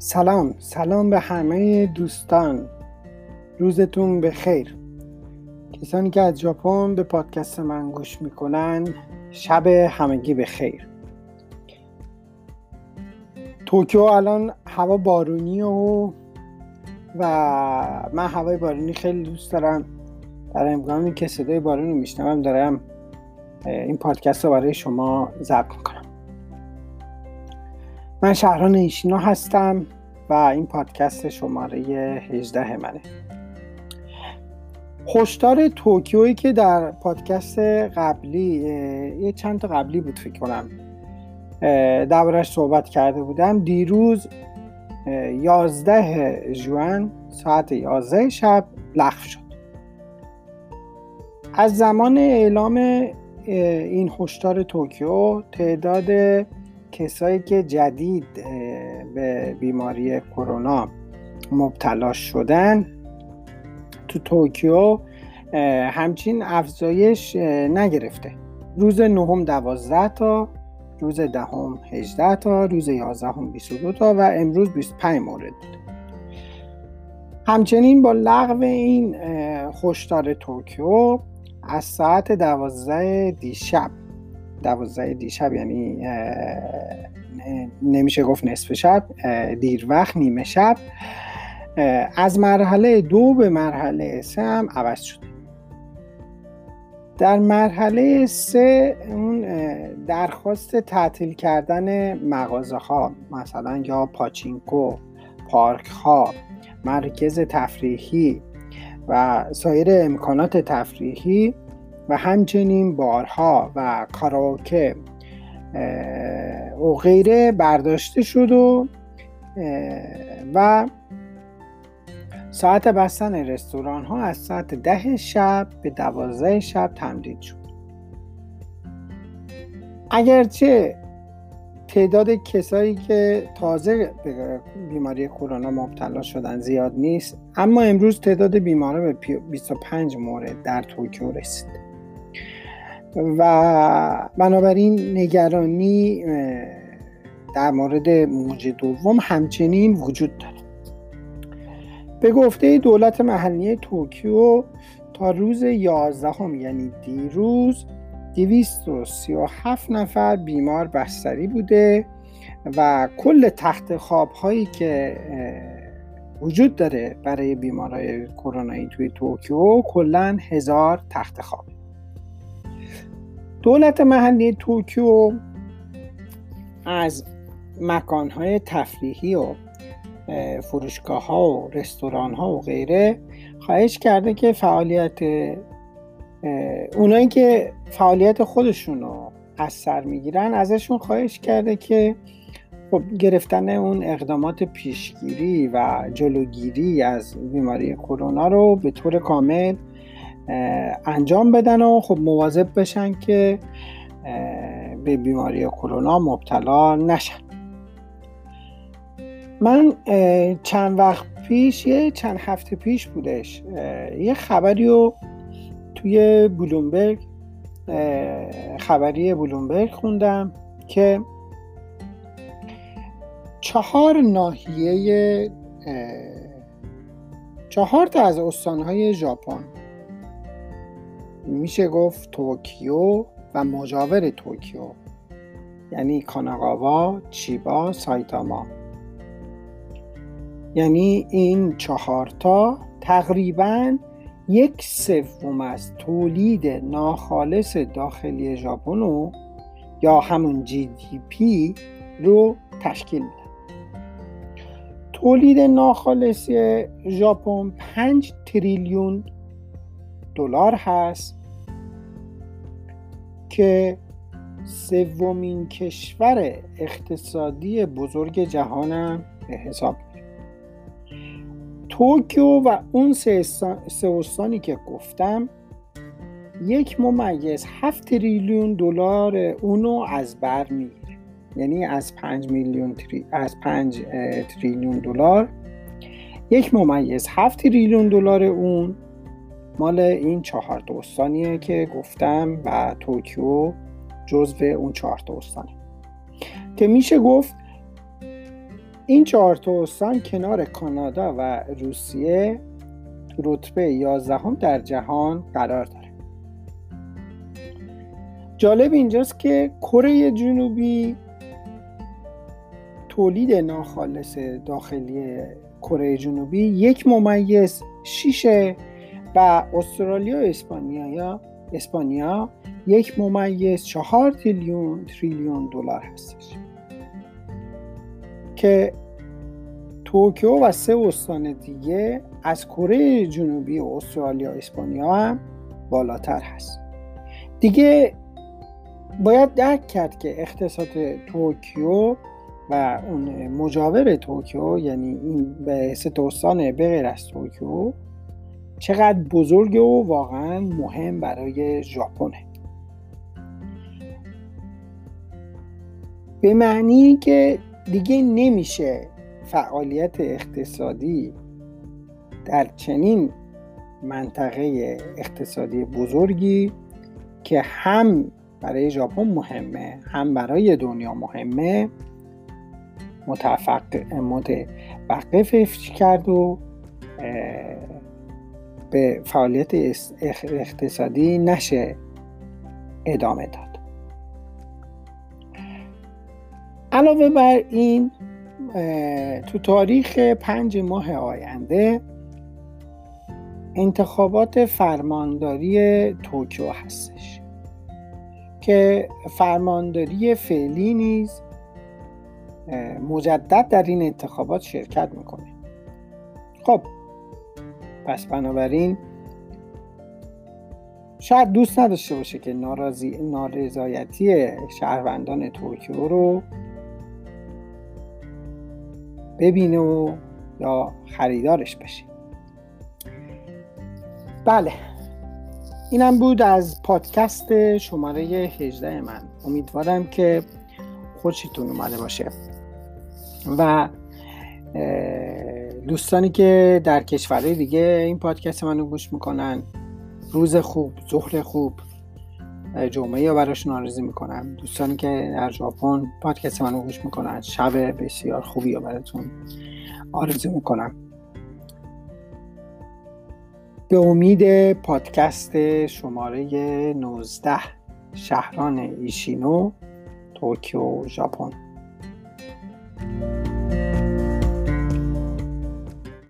سلام سلام به همه دوستان. روزتون به خیر کسانی که از ژاپن به پادکست من گوش می‌کنن شب همگی به خیر توکیو الان هوا بارونی و و من هوای بارونی خیلی دوست دارم. در امکانی که صدای بارون رو میشنوم دارم این پادکست رو برای شما ضبط می‌کنم. من شهران ایشینا هستم و این پادکست شماره 18 منه. هشدار توکیویی که در پادکست قبلی یه چند تا قبلی بود فکر کنم دربارش صحبت کرده بودم. دیروز 11 جوان ساعت 11 شب لغو شد. از زمان اعلام این هشدار توکیو تعداد کسایی که جدید به بیماری کرونا مبتلا شدن تو توکیو همچین افزایش نگرفته. روز نهم دوازده تا روز دهم ده 18 تا روز یازدهم 22 تا و امروز 25 مورد. بود همچنین با لغو این هشدار توکیو از ساعت دوازده دیشب دوازده دیشب یعنی نمیشه گفت نصف شب دیر وقت نیمه شب. از مرحله دو به مرحله سه هم عوض شده در مرحله سه اون درخواست تعطیل کردن مغازه ها مثلا یا پاچینکو پارک ها مرکز تفریحی و سایر امکانات تفریحی و همچنین بارها و کاراوکه و غیره برداشته شد و و ساعت بستن رستوران ها از ساعت ده شب به دوازده شب تمدید شد. اگرچه تعداد کسایی که تازه به بیماری کرونا مبتلا شدن زیاد نیست اما امروز تعداد بیماران به 25 مورد در توکیو رسید. و بنابراین نگرانی در مورد موج دوم همچنین وجود داره. به گفته دولت محلی توکیو تا روز 11 هم یعنی دیروز 237 نفر بیمار بستری بوده و کل تخت خواب هایی که وجود داره برای بیمارای کرونایی توی توکیو کلا هزار تخت خواب. دولت محلی توکیو از مکانهای تفریحی و فروشگاه ها و رستوران ها و غیره خواهش کرده که فعالیت اونایی که فعالیت خودشون رو از سر می‌گیرن ازشون خواهش کرده که خب گرفتن اون اقدامات پیشگیری و جلوگیری از بیماری کرونا رو به طور کامل انجام بدن و خب مواظب بشن که به بیماری کرونا مبتلا نشن. من چند وقت پیش یه چند هفته پیش بودش یه خبری رو توی بلومبرگ خبری بلومبرگ خوندم که چهار ناحیه چهار تا از استانهای ژاپن میشه گفت توکیو و مجاور توکیو. یعنی کاناگاوا، چیبا، سایتاما. یعنی این چهارتا تقریبا یک سوم از تولید ناخالص داخلی ژاپن یا همون جی دی پی رو تشکیل میدن. تولید ناخالص ژاپن 5 تریلیون دلار هست. که سومین کشور اقتصادی بزرگ جهانم به حساب توکیو و اون سه استانی که گفتم یک ممیز هفت تریلیون دلار اونو از بر می‌گیره. یعنی از پنج میلیون تری... از پنج تریلیون دلار. یک ممیز هفت تریلیون دلار اون مال این چهار استانیه که گفتم و توکیو جزو اون چهار استانه. که میشه گفت این چهار تا استان کنار کانادا و روسیه رتبه 11 در جهان قرار داره. جالب اینجاست که کره جنوبی تولید ناخالص داخلی کره جنوبی یک ممیز شیشه و استرالیا و اسپانیا اسپانیا یک ممیز چهار تریلیون تریلیون دلار هستش. که توکیو و سه استان دیگه از کره جنوبی و استرالیا و اسپانیا هم بالاتر هست. دیگه باید درک کرد که اقتصاد توکیو و اون مجاور توکیو یعنی این به سه استان بغیر از توکیو چقدر بزرگه و واقعا مهم برای ژاپنه. به معنی که دیگه نمیشه فعالیت اقتصادی در چنین منطقه اقتصادی بزرگی که هم برای ژاپن مهمه هم برای دنیا مهمه متوقف کرد و به فعالیت اقتصادی نشه ادامه داد. علاوه بر این تو تاریخ پنج ماه آینده انتخابات فرمانداری توکیو هستش که فرمانداری فعلی نیز مجدد در این انتخابات شرکت می‌کنه. خب پس بنابراین شاید دوست نداشته باشه که نارضی نارضایتی شهروندان توکیو رو ببینه و یا خریدارش بشه. بله. اینم بود از پادکست شماره 18 من. امیدوارم که خوشتون اومده باشه. و دوستانی که در کشورهای دیگه این پادکست منو گوش می‌کنن روز خوب ظهر خوب جمعه یا براشون آرزو می‌کنم. دوستانی که در ژاپن پادکست منو گوش می‌کنن شب بسیار خوبی یا براتون آرزو می‌کنم. به امید پادکست شماره 19 شهران ایشینو توکیو ژاپن.